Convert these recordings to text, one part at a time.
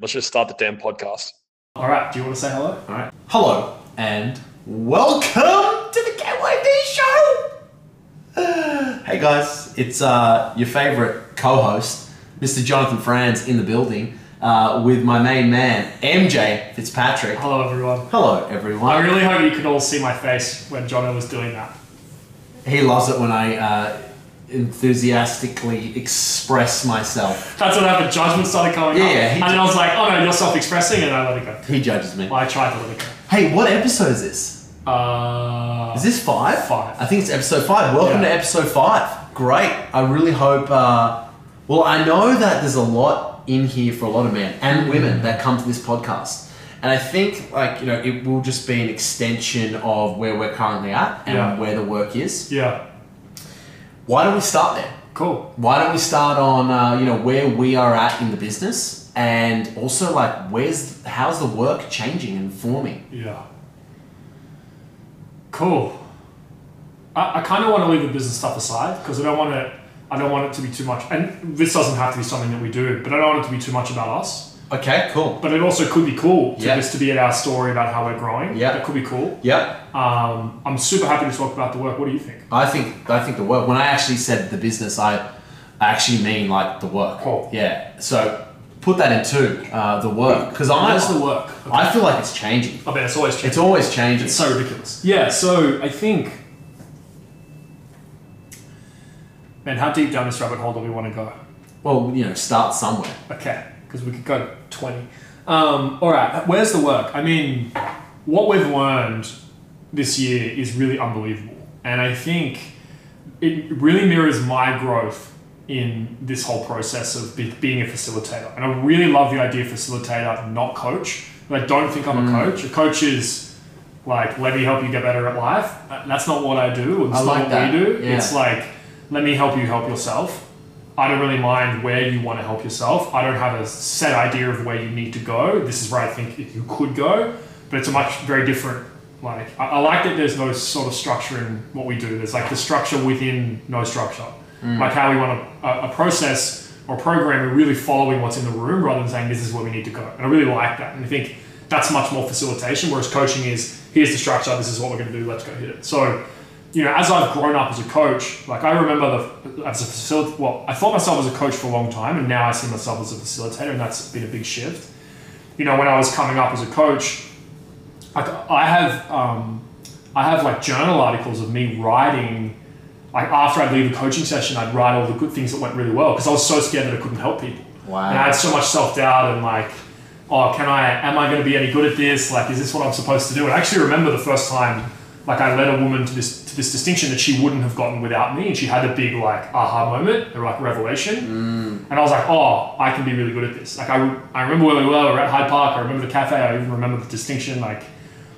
Let's just start the damn podcast. All right. Do you want to say hello? All right. Hello and welcome to the KYD show. hey guys, it's uh, your favorite co-host, Mr. Jonathan Franz, in the building uh, with my main man, MJ Fitzpatrick. Hello, everyone. Hello, everyone. I everyone. really hope you could all see my face when Jono was doing that. He loves it when I uh, enthusiastically express myself. That's when what happened. Judgment started coming Yeah, up. yeah, and then I was like, oh no, you're self-expressing, and I let it go. He judges me. Well, I tried to let it go. Hey, what episode is this? Uh, Is this five? Five. I think it's episode five. Welcome Yeah. to episode five. Great. I really hope. Uh, well, I know that there's a lot in here for a lot of men and women that come to this podcast, and I think like you know it will just be an extension of where we're currently at and Yeah. where the work is. yeah, Why don't we start there? cool. Why don't we start on uh, you know where we are at in the business and also like where's how's the work changing and forming? Yeah. Cool. I, I kind of want to leave the business stuff aside because I don't want to. I don't want it to be too much, and this doesn't have to be something that we do. But I don't want it to be too much about us. Okay, cool. But it also could be cool to Yeah. this to be in our story about how we're growing. Yeah. that could be cool. Yeah. Um, I'm super happy to talk about the work. What do you think? I think I think the work. When I actually said the business, I, I actually mean like the work. Cool. Yeah. So put that in two. Uh, the work because I Where's the work? I feel like it's changing. I bet it's always changing. It's always changing. It's so ridiculous. Yeah, so I think. Man, how deep down this rabbit hole do we want to go? well, you know, start somewhere. Okay, because we could go 20. Um, all right, where's the work? I mean, what we've learned this year is really unbelievable. And I think it really mirrors my growth in this whole process of be, being a facilitator. And I really love the idea of facilitator, not coach. But I don't think I'm a coach. A coach is like, let me help you get better at life. That's not what I do. It's I not like what that. we do. Yeah. It's like, let me help you help yourself. I don't really mind where you want to help yourself. I don't have a set idea of where you need to go. This is where I think you could go, but it's a much very different. Like I, I like that there's no sort of structure in what we do. There's like the structure within no structure. Mm. Like how we want a, a, a process or a program, we're really following what's in the room rather than saying this is where we need to go. And I really like that. And I think that's much more facilitation. Whereas coaching is here's the structure, this is what we're going to do, let's go hit it. So you know, as I've grown up as a coach, like I remember the as a facilitator. Well, I thought myself as a coach for a long time, and now I see myself as a facilitator, and that's been a big shift. You know, when I was coming up as a coach, like I have, um, I have like journal articles of me writing. Like after I'd leave a coaching session, I'd write all the good things that went really well because I was so scared that I couldn't help people. Wow. And I had so much self doubt and like, oh, can I? Am I going to be any good at this? Like, is this what I'm supposed to do? And I actually remember the first time, like, I led a woman to this to this distinction that she wouldn't have gotten without me, and she had a big like aha moment or like revelation. Mm. And I was like, oh, I can be really good at this. Like, I I remember where we were. We were at Hyde Park. I remember the cafe. I even remember the distinction. Like,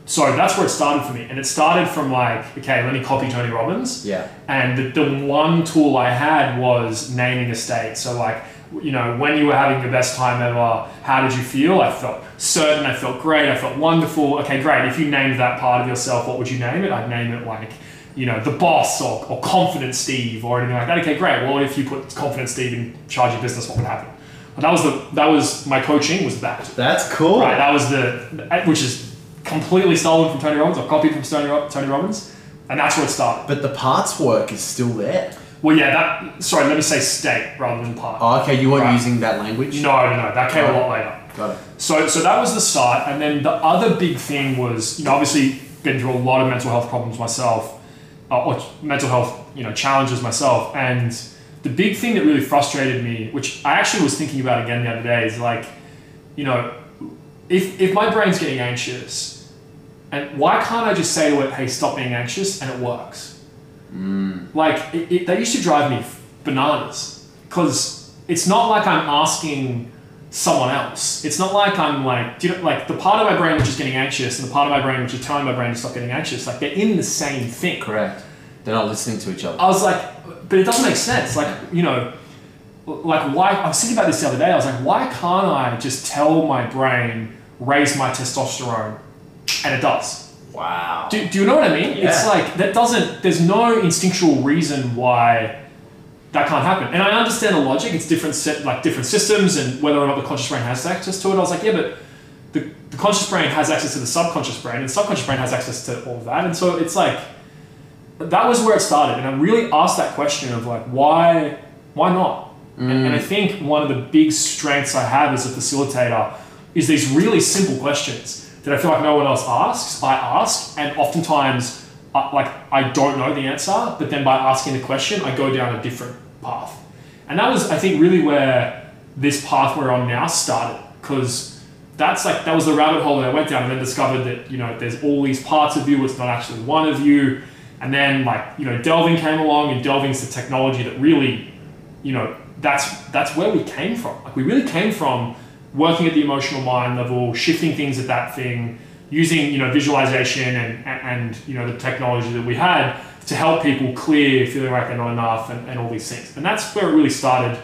so that's where it started for me. And it started from like, okay, let me copy Tony Robbins. Yeah. And the, the one tool I had was naming a state. So like, you know, when you were having the best time ever, how did you feel? I felt certain, I felt great, I felt wonderful. Okay, great. If you named that part of yourself, what would you name it? I'd name it like, you know, the boss or, or confident Steve or anything like that. Okay, great. Well, if you put confident Steve in charge of business, what would happen? But that was the that was my coaching was that. That's cool. Right, that was the which is completely stolen from Tony Robbins or copied from Tony, Tony Robbins, and that's where it started. But the parts work is still there. Well, yeah, that. Sorry, let me say state rather than part. Oh, okay. You weren't Right. using that language. No, no, no. That came a lot later. Got it. So, so that was the start, and then the other big thing was, you know, obviously been through a lot of mental health problems myself, uh, or mental health, you know, challenges myself, and the big thing that really frustrated me, which I actually was thinking about again the other day, is like, you know, if if my brain's getting anxious, and why can't I just say to it, "Hey, stop being anxious," and it works? Mm. Like it, it, they used to drive me bananas because it's not like I'm asking someone else. It's not like I'm like, do you know, like the part of my brain which is getting anxious and the part of my brain which is telling my brain to stop getting anxious. Like they're in the same thing. Correct. They're not listening to each other. I was like, but it doesn't make sense. Like you know, like why? I was thinking about this the other day. I was like, why can't I just tell my brain raise my testosterone, and it does. Wow. Do, do you know what I mean? It's like that doesn't. There's no instinctual reason why that can't happen. And I understand the logic. It's different set, like different systems, and whether or not the conscious brain has access to it. I was like, yeah, but the, the conscious brain has access to the subconscious brain, and the subconscious brain has access to all of that. And so it's like that was where it started. And I really asked that question of like, why, why not? And, and I mm. think one of the big strengths I have as a facilitator is these really simple questions that I feel like no one else asks. I ask, and oftentimes, like I don't know the answer, but then by asking the question, I go down a different path. And that was, I think, really where this path we're on now started, because that's like that was the rabbit hole that I went down, and then discovered that you know there's all these parts of you. It's not actually one of you. And then like you know delving came along, and delving's the technology that really, you know, that's that's where we came from. Like we really came from working at the emotional mind level, shifting things at that thing, using you know visualization and and, you know the technology that we had to help people clear feeling like they're not enough and, and all these things. And that's where it really started.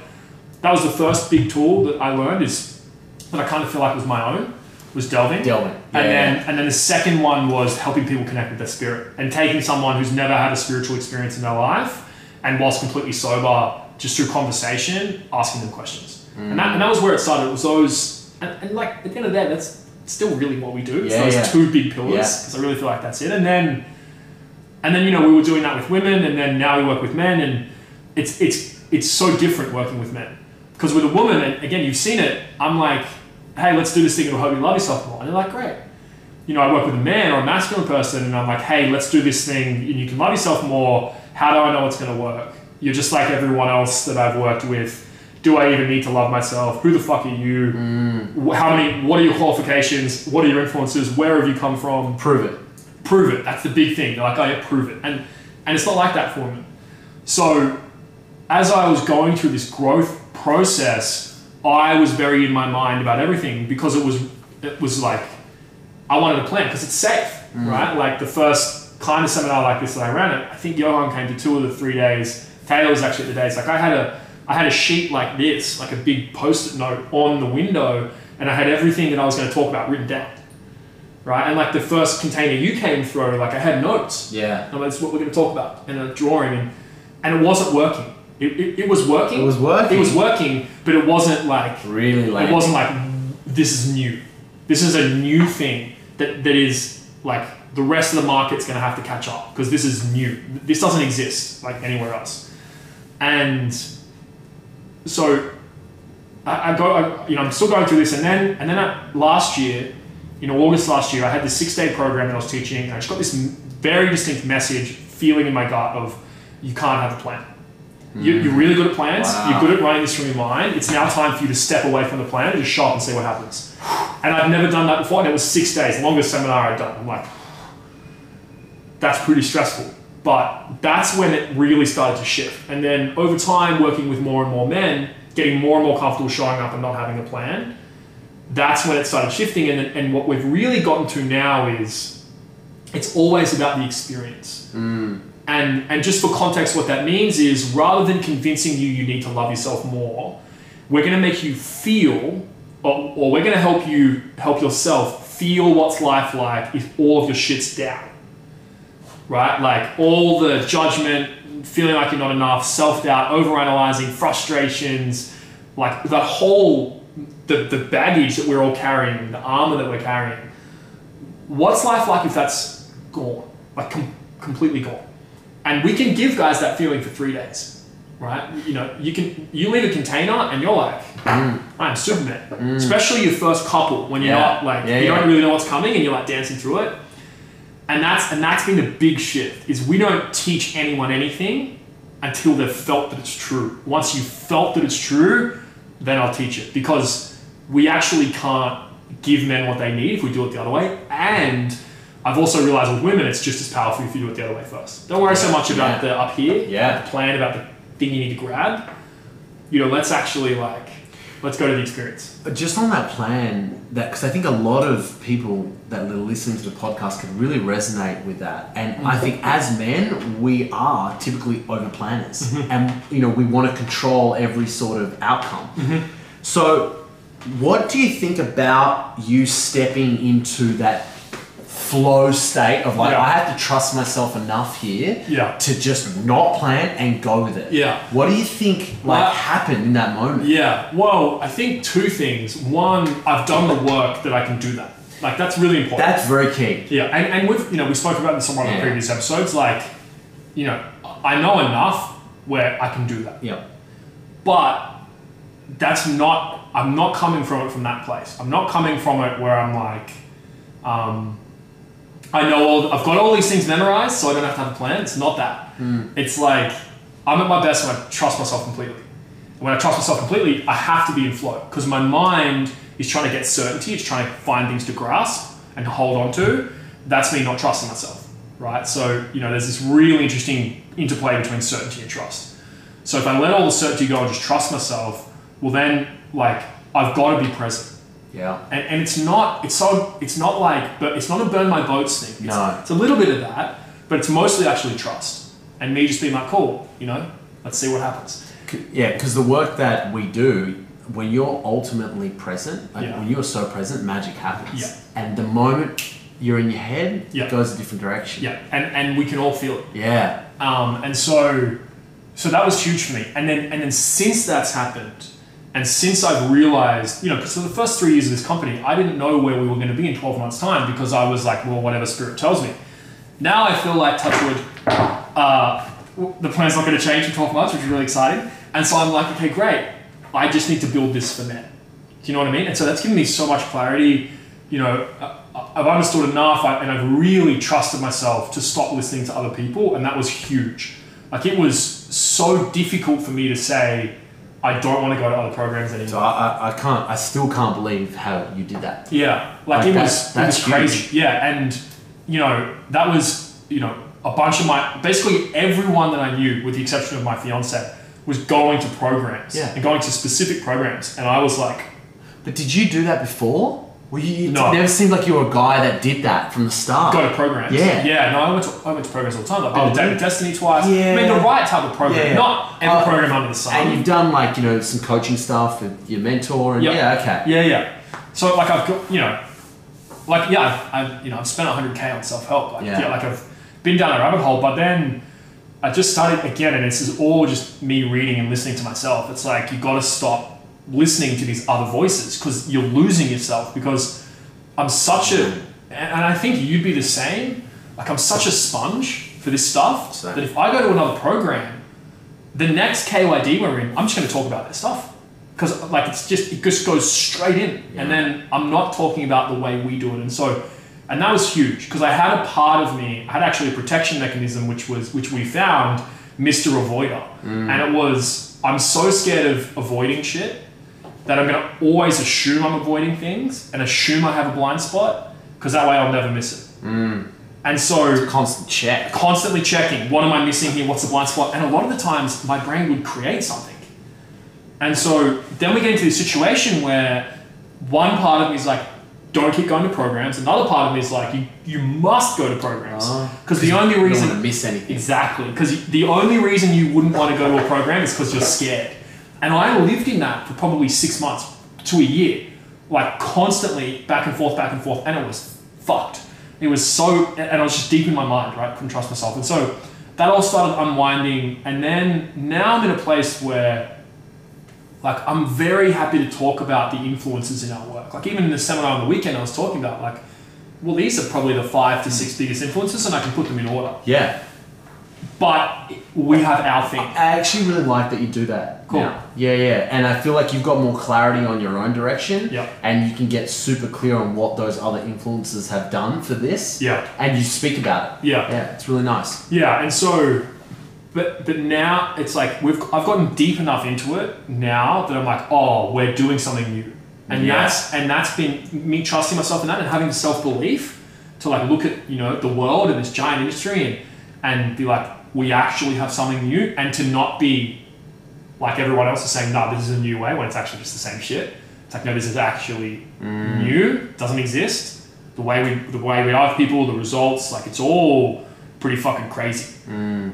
That was the first big tool that I learned is that I kind of feel like was my own was delving. Delving. and then yeah. and then the second one was helping people connect with their spirit and taking someone who's never had a spiritual experience in their life and whilst completely sober, just through conversation, asking them questions. Mm. And, that, and that was where it started. It was those and, and like at the end of the day, that's still really what we do. It's Yeah, those yeah. two big pillars Yeah. because I really feel like that's it. And then and then you know we were doing that with women and then now we work with men and it's it's it's so different working with men because with a woman and again you've seen it i'm like hey let's do this thing it'll help you love yourself more and they're like great you know i work with a man or a masculine person and i'm like hey let's do this thing and you can love yourself more how do i know it's going to work you're just like everyone else that i've worked with do i even need to love myself who the fuck are you Wh- how many what are your qualifications what are your influences where have you come from Prove it. prove it. That's the big thing. They're like, oh yeah, prove it. And and it's not like that for me. So as I was going through this growth process, I was very in my mind about everything because it was it was like I wanted a plan because it's safe, mm. right? Like the first kind of seminar like this that I ran it, I think Johan came to two of the three days. Taylor was actually at the days. Like I had a I had a sheet like this, like a big post-it note on the window, and I had everything that I was going to talk about written down. Right? And like the first container you came through, like I had notes. Yeah. And that's what we're going to talk about and a drawing and and it wasn't working. It, it, it was working. It was working. It was working, but it wasn't like Really lame. it wasn't like this is new. This is a new thing that, that is like the rest of the market's going to have to catch up because this is new. This doesn't exist like anywhere else. And so I, I go, I, you know, I'm still going through this, and then and then I, last year, you know, August last year, I had this six day program that I was teaching, and I just got this m- very distinct message, feeling in my gut of you can't have a plan. You, hmm. you're really good at plans. Wow. You're good at running this from your mind. It's now time for you to step away from the plan and just show up and see what happens. And I've never done that before, and it was six days, longest seminar I'd done. I'm like, that's pretty stressful. But that's when it really started to shift. And then over time, working with more and more men, getting more and more comfortable showing up and not having a plan, that's when it started shifting. And, and what we've really gotten to now is it's always about the experience. Mm. And, and just for context, what that means is rather than convincing you you need to love yourself more, we're going to make you feel, or, or we're going to help you help yourself feel what's life like if all of your shit's down right? Like all the judgment, feeling like you're not enough, self doubt, overanalyzing, frustrations, like the whole the, the baggage that we're all carrying, the armor that we're carrying. What's life like if that's gone, like com- completely gone? And we can give guys that feeling for three days, right? You know, you can you leave a container and you're like, mm. I'm Superman. Mm. Especially your first couple when you're Yeah. not like Yeah, you yeah. don't really know what's coming and you're like dancing through it and that's and that's been the big shift is we don't teach anyone anything until they've felt that it's true. Once you've felt that it's true then i'll teach it. Because we actually can't give men what they need if we do it the other way. And i've also realized with women it's just as powerful if you do it the other way first. Don't worry so much about Yeah. the up here Yeah. the plan about the thing you need to grab. You know let's actually like let's go to the experience. But just on that plan, that because I think a lot of people that are listening to the podcast could really resonate with that, and mm-hmm. I think as men we are typically over planners, mm-hmm. and you know we want to control every sort of outcome. Mm-hmm. So, what do you think about you stepping into that flow state of like Yeah. I have to trust myself enough here Yeah. to just not plan and go with it. Yeah. What do you think like Well- happened in that moment? Yeah, well, I think two things. One, I've done the work that I can do that. Like that's really important. That's very key. yeah, and, and we've you know we spoke about this on one of the previous episodes. Like, you know, I know enough where I can do that, Yeah. but that's not. I'm not coming from it from that place. I'm not coming from it where I'm like, um, I know all. I've got all these things memorized, so I don't have to have a plan. It's not that. Hmm. It's like I'm at my best when I trust myself completely. And when I trust myself completely, I have to be in flow because my mind is trying to get certainty. It's trying to find things to grasp and to hold on to. That's me not trusting myself, right? So you know, there's this really interesting interplay between certainty and trust. So if I let all the certainty go and just trust myself, well then, like I've got to be present. Yeah. And, and it's not it's so it's not like but it's not a burn my boats thing. It's, No. it's a little bit of that, but it's mostly actually trust and me just being like, cool, you know, let's see what happens. Yeah, because the work that we do, when you're ultimately present, like Yeah. when you're so present, magic happens. Yeah. And the moment you're in your head, Yeah. it goes a different direction. Yeah, and and we can all feel it. Yeah. Um, and so, so that was huge for me. And then, and then since that's happened, and since I've realized, you know, because for the first three years of this company, I didn't know where we were going to be in 12 months' time because I was like, well, whatever spirit tells me. Now I feel like Touchwood, uh, the plan's not going to change in 12 months, which is really exciting. And so I'm like, okay, great. I just need to build this for men. Do you know what I mean? And so that's given me so much clarity. You know, I- I've understood enough and I've really trusted myself to stop listening to other people. And that was huge. Like it was so difficult for me to say, I don't want to go to other programs So anymore. I, I, I can't, I still can't believe how you did that. Yeah, like, Like it was, it was crazy. Yeah, and you know that was you know a bunch of my basically everyone that I knew, with the exception of my fiance, was going to programs Yeah. and going to specific programs, and I was like, But did you do that before? Well, you, it No. never seemed like you were a guy that did that from the start. go to programs. Yeah. yeah. No, I went to I went to programs all the time. I've been Oh, to Date with really? Destiny twice. Yeah. I mean the right type of program, Yeah. not every Uh, program under the sun. And you've done like, you know, some coaching stuff with your mentor and Yep. yeah, okay. Yeah, yeah. So like I've got you know, like yeah, I've, I've you know I've spent 100k on self help. Like Yeah. yeah. like I've been down a rabbit hole, but then I just started again, and this is all just me reading and listening to myself. It's like you got to stop listening to these other voices because you're losing yourself. Because I'm such a, and I think you'd be the same. Like I'm such a sponge for this stuff Same. that if I go to another program, the next KYD we're in, I'm just going to talk about this stuff because like it's just it just goes straight in, and then I'm not talking about the way we do it, and so and that was huge because I had a part of me, I had actually a protection mechanism which was which we found Mr. Avoider, mm. and it was I'm so scared of avoiding shit that I'm going to always assume I'm avoiding things and assume I have a blind spot because that way I'll never miss it. And so Constant check. constantly checking what am I missing here, what's the blind spot, and a lot of the times my brain would create something. And so then we get into this situation where one part of me is like, don't keep going to programs. Another part of me is like, you, you must go to programs. Ah. Because the only You don't reason miss anything. Exactly, because the only reason you wouldn't want to go to a program is because you're scared. And I lived in that for probably six months to a year, like constantly back and forth, back and forth, and it was fucked. It was so, and I was just deep in my mind, right? Couldn't trust myself. And so that all started unwinding. And then now I'm in a place where, like, I'm very happy to talk about the influences in our work. Like, even in the seminar on the weekend, I was talking about, like, well, these are probably the five to six biggest influences, and I can put them in order Yeah. But we have our thing. I actually really like that you do that. Cool. now. Yeah, yeah. And I feel like you've got more clarity on your own direction. Yep. And you can get super clear on what those other influences have done for this. Yeah. And you speak about it. Yeah. Yeah, it's really nice. Yeah, and so, but but now it's like we've I've gotten deep enough into it now that I'm like, oh, we're doing something new, and Yeah. that's and that's been me trusting myself in that and having the self belief to like look at you know the world and this giant industry and and be like, we actually have something new, and to not be like everyone else is saying, no, this is a new way when it's actually just the same shit. It's like, no, this is actually new, doesn't exist. The way we the way we are with people, the results, like it's all pretty fucking crazy.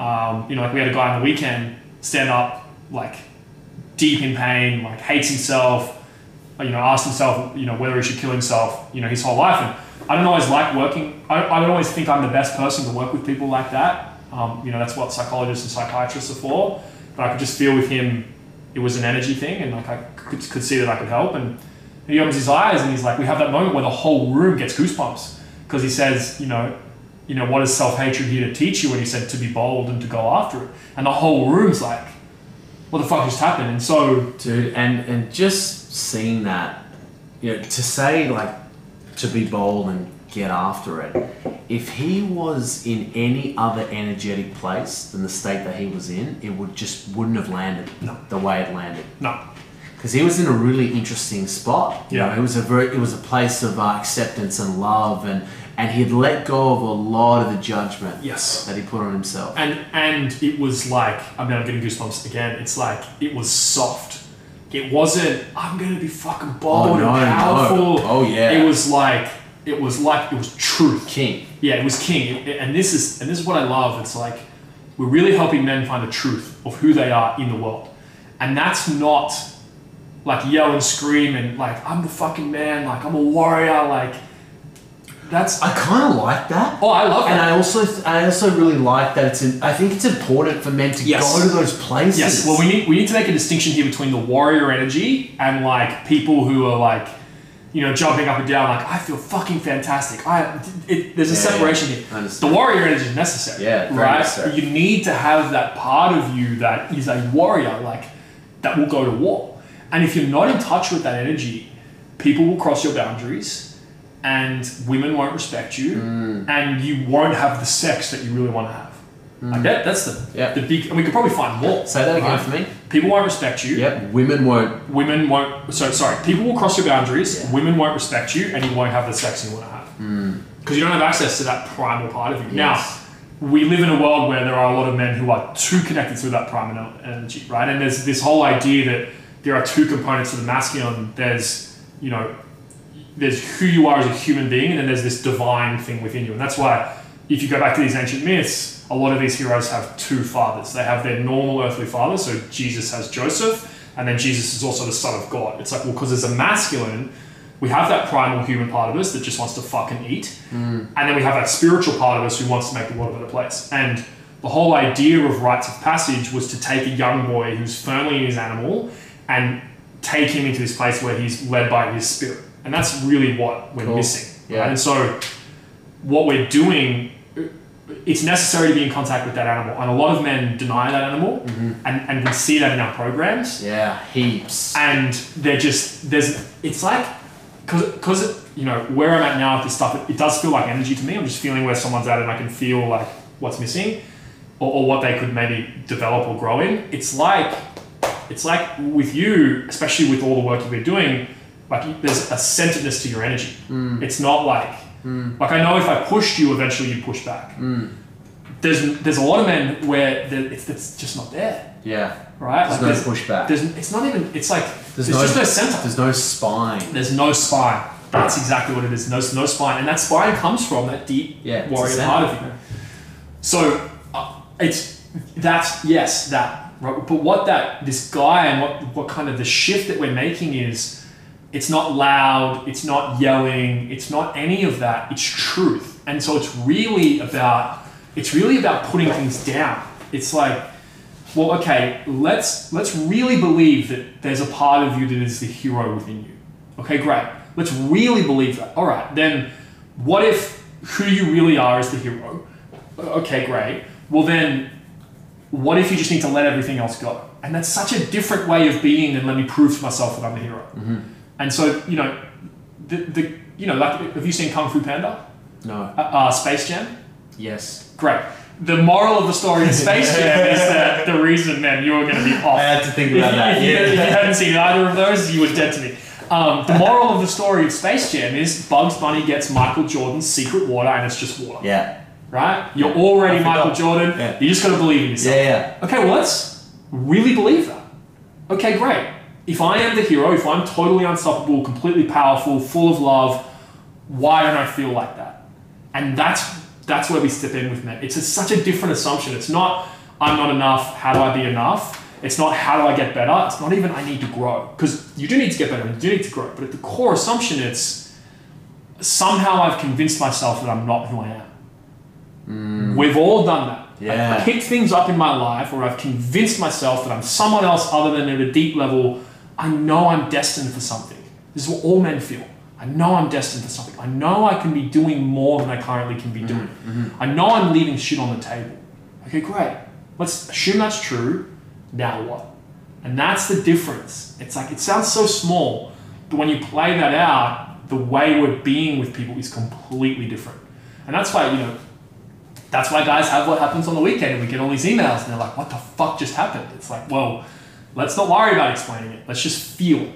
Um, you know, like we had a guy on the weekend stand up, like deep in pain, like hates himself, you know, asked himself, you know, whether he should kill himself, you know, his whole life. And I don't always like working. I, I don't always think I'm the best person to work with people like that. Um, you know, that's what psychologists and psychiatrists are for. But I could just feel with him, it was an energy thing, and like I could, could see that I could help. And he opens his eyes, and he's like, we have that moment where the whole room gets goosebumps because he says, you know, you know, what is self hatred here to teach you? And he said to be bold and to go after it. And the whole room's like, what the fuck just happened? And so dude and and just seeing that you know to say like to be bold and get after it if he was in any other energetic place than the state that he was in it would just wouldn't have landed No. the way it landed no, because he was in a really interesting spot you Yeah. know, it was a very it was a place of uh, acceptance and love and and he had let go of a lot of the judgment yes. that he put on himself And and it was like, I mean, I'm getting goosebumps again. It's like it was soft. It wasn't. I'm gonna be fucking bold Oh, no, and no. powerful. Oh, yeah. It was like it was like it was truth. king Yeah, it was king. It- and this is and this is what I love. It's like we're really helping men find the truth of who they are in the world, and that's not like yell and scream and like I'm the fucking man. Like I'm a warrior. Like that's. I kind of like that Oh, I love that. And I also, I also really like that it's. In, I think it's important for men to Yes. go to those places. Yes. Well, we need we need to make a distinction here between the warrior energy and like people who are like, you know, jumping up and down. Like I feel fucking fantastic. I it, there's a Yeah, separation here. The warrior energy is necessary. Yeah, right. necessary. You need to have that part of you that is a warrior, like that will go to war. And if you're not in touch with that energy, people will cross your boundaries. And women won't respect you, Mm. and you won't have the sex that you really want to have. Like that, that's the Mm. Yeah. the big, and we could probably find more. Say that again right? for me. People won't respect you. Yep. Women won't. Women won't. So sorry. People will cross your boundaries. Yeah. Women won't respect you, and you won't have the sex you want to have because you don't have access to that primal part of you. Yes. Now, we live in a world where there are a lot of men who are too connected to that primal energy, right? And there's this whole idea that there are two components to the masculine. There's you know, there's who you are as a human being, and then there's this divine thing within you, and that's why. If you go back to these ancient myths, a lot of these heroes have two fathers. They have their normal earthly father, so Jesus has Joseph, and then Jesus is also the son of God. It's like, well, because as a masculine, we have that primal human part of us that just wants to fucking eat, hmm. and then we have that spiritual part of us who wants to make the world a better place. And the whole idea of rites of passage was to take a young boy who's firmly in his animal and take him into this place where he's led by his spirit. And that's really what we're Cool. missing. Yeah. right? And so what we're doing it's necessary to be in contact with that animal and a lot of men deny that animal mm-hmm. and, and we see that in our programs. Yeah. Heaps. and they're just there's it's like because you know where i'm at now with this stuff it, it does feel like energy to me. I'm just feeling where someone's at and i can feel like what's missing or, or what they could maybe develop or grow in. It's like it's like with you especially with all the work you've been doing like there's a centeredness to your energy. Mm. It's not like like i know if i pushed you eventually you push back. There's there's a lot of men where the- it's, it's just not there. Yeah. right? There's Like, no pushback. there's it's not even it's like There's there's, no- just no center There's no spine. there's no spine. That's exactly what it is. No, no spine. And that spine comes from that deep Yeah, warrior part of you. So uh, it's that's yes that right? but what that this guy and what what kind of the shift that we're making is it's not loud it's not yelling it's not any of that. It's truth. And so it's really about it's really about putting things down. It's like well okay let's let's really believe that there's a part of you that is the hero within you. Okay great. Let's really believe that. All right then what if who you really are is the hero? Okay great. Well then what if you just need to let everything else go? And that's such a different way of being than let me prove to myself that i'm the hero mm-hmm. And so you know the, the you know like have you seen kung fu panda No. uh, uh, space jam Yes. Great. The moral of the story in Space Jam is that the reason, man, you were going to be off. I had to think If, about that. if you, if you Yeah. hadn't seen either of those, you were dead to me. Um, the moral of the story of Space Jam is Bugs Bunny gets Michael Jordan's secret water, and it's just water. Yeah. Right? You're already Michael Jordan. Yeah. You just got to believe in yourself. Yeah. Yeah. Okay, well, let's really believe that. Okay, great. If I am the hero, if I'm totally unstoppable, completely powerful, full of love, why don't I feel like that? And that's that's where we step in with men. It's a, such a different assumption. It's not I'm not enough. How do I be enough? It's not how do I get better. It's not even I need to grow because you do need to get better and you do need to grow. But at the core assumption, it's somehow I've convinced myself that I'm not who I am. Mm. We've all done that. Yeah. I've picked things up in my life where I've convinced myself that I'm someone else other than at a deep level. I know I'm destined for something. This is what all men feel. I know I'm destined for something. I know I can be doing more than I currently can be mm-hmm. doing. Mm-hmm. I know I'm leaving shit on the table. Okay, great. Let's assume that's true. Now what? And that's the difference. It's like it sounds so small, but when you play that out, the way we're being with people is completely different. And that's why, you know, that's why guys have what happens on the weekend and we get all these emails and they're like, what the fuck just happened? It's like, well, let's not worry about explaining it. Let's just feel it.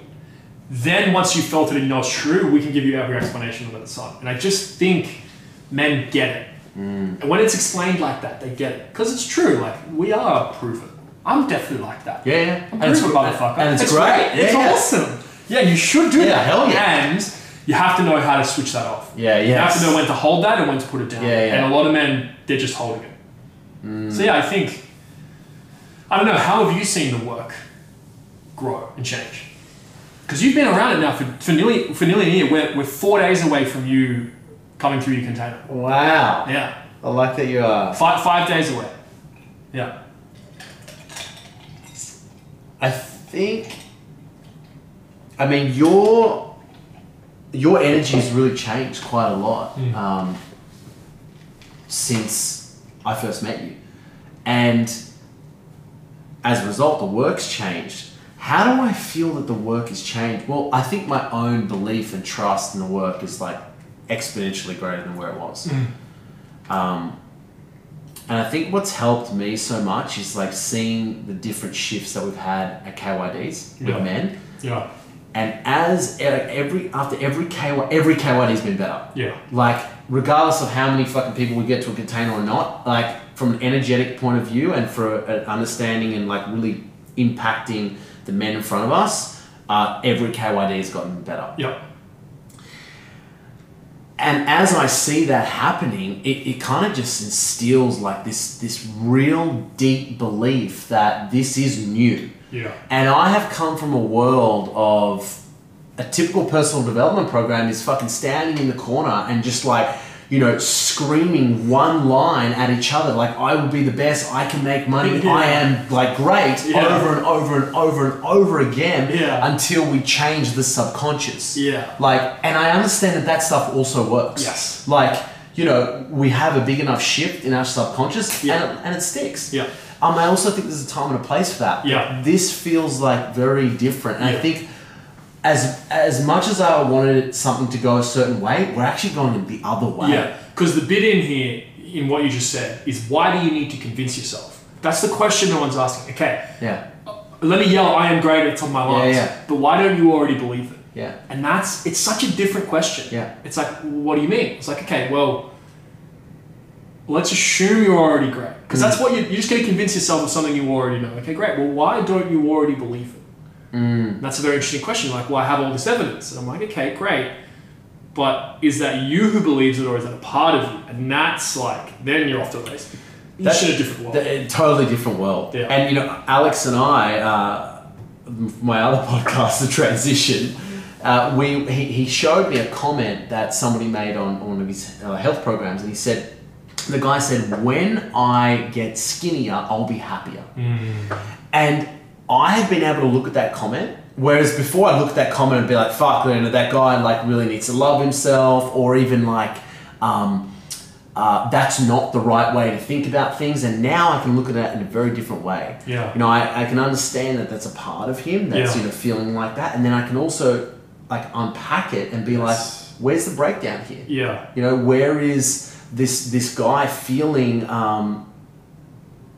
Then once you felt it and you know it's true, we can give you every explanation under the sun. And I just think men get it. Mm. And when it's explained like that, they get it. Because it's true. Like, we are proven. I'm definitely like that. Yeah, yeah. I'm And it's, motherfucker. and it's, great. Yeah, It's yeah. awesome. Yeah, you should do Yeah, that. hell yeah. And you have to know how to switch that off. Yeah, yeah. You have to know when to hold that and when to put it down. Yeah, yeah. And a lot of men, they're just holding it. Mm. So yeah, I think, I don't know, how have you seen the work grow and change? Because you've been around it now for, for, nearly, for nearly a year. We're, we're four days away from you coming through your container. Wow. Yeah. I like that you are. Five, five days away. Yeah. I think. I mean, your your energy has really changed quite a lot um, since I first met you, and as a result, the work's changed. How do I feel that the work has changed? Well, I think my own belief and trust in the work is like exponentially greater than where it was. Um, and I think what's helped me so much is like seeing the different shifts that we've had at KYDs with Yeah. men. Yeah. And as every after every KY, every KYD's been better. Yeah. Like regardless of how many fucking people we get to a container or not, like from an energetic point of view and for an understanding and like really impacting the men in front of us, uh, every KYD has gotten better. Yeah. And as I see that happening, it, it kind of just instills like this this real deep belief that this is new. Yeah. And I have come from a world of a typical personal development program is fucking standing in the corner and just like, you know, screaming one line at each other like I will be the best, I can make money, Yeah. I am like great Yeah. over and over and over and over again Yeah. until we change the subconscious. Yeah. Like, and I understand that that stuff also works. Yes. Like, you know, we have a big enough shift in our subconscious Yeah. and, and it sticks. Yeah. Um, I also think there's a time and a place for that. Yeah. This feels like very different. And I think as as much as I wanted something to go a certain way, we're actually going the other way. Yeah, because the bit in here, in what you just said, is why do you need to convince yourself? That's the question no one's asking. Okay, Yeah. Uh, let me yell, I am great at top of my lungs. yeah. yeah. But why don't you already believe it? Yeah. And that's, it's such a different question. Yeah. It's like, what do you mean? It's like, okay, well, let's assume you're already great. Because that's mm. what you, you're just going to convince yourself of something you already know. Okay, great. Well, why don't you already believe it? Mm. That's a very interesting question. Like, well, I have all this evidence. And I'm like, okay, great. But is that you who believes it or is that a part of you? And that's like, then you're off the race. That's in a different world. A totally different world. Yeah. And you know, Alex and I, uh, my other podcast, The Transition, uh, we he, he showed me a comment that somebody made on, on one of his uh, health programs, and he said, the guy said, "When I get skinnier, I'll be happier." And I have been able to look at that comment. Whereas before I look at that comment and be like, fuck, you know, that guy like really needs to love himself, or even like, um, uh, that's not the right way to think about things. And now I can look at it in a very different way. Yeah. You know, I, I can understand that that's a part of him that's, Yeah. you know, feeling like that. And then I can also like unpack it and be Yes. like, where's the breakdown here? yeah. You know, where is this this guy feeling? Um,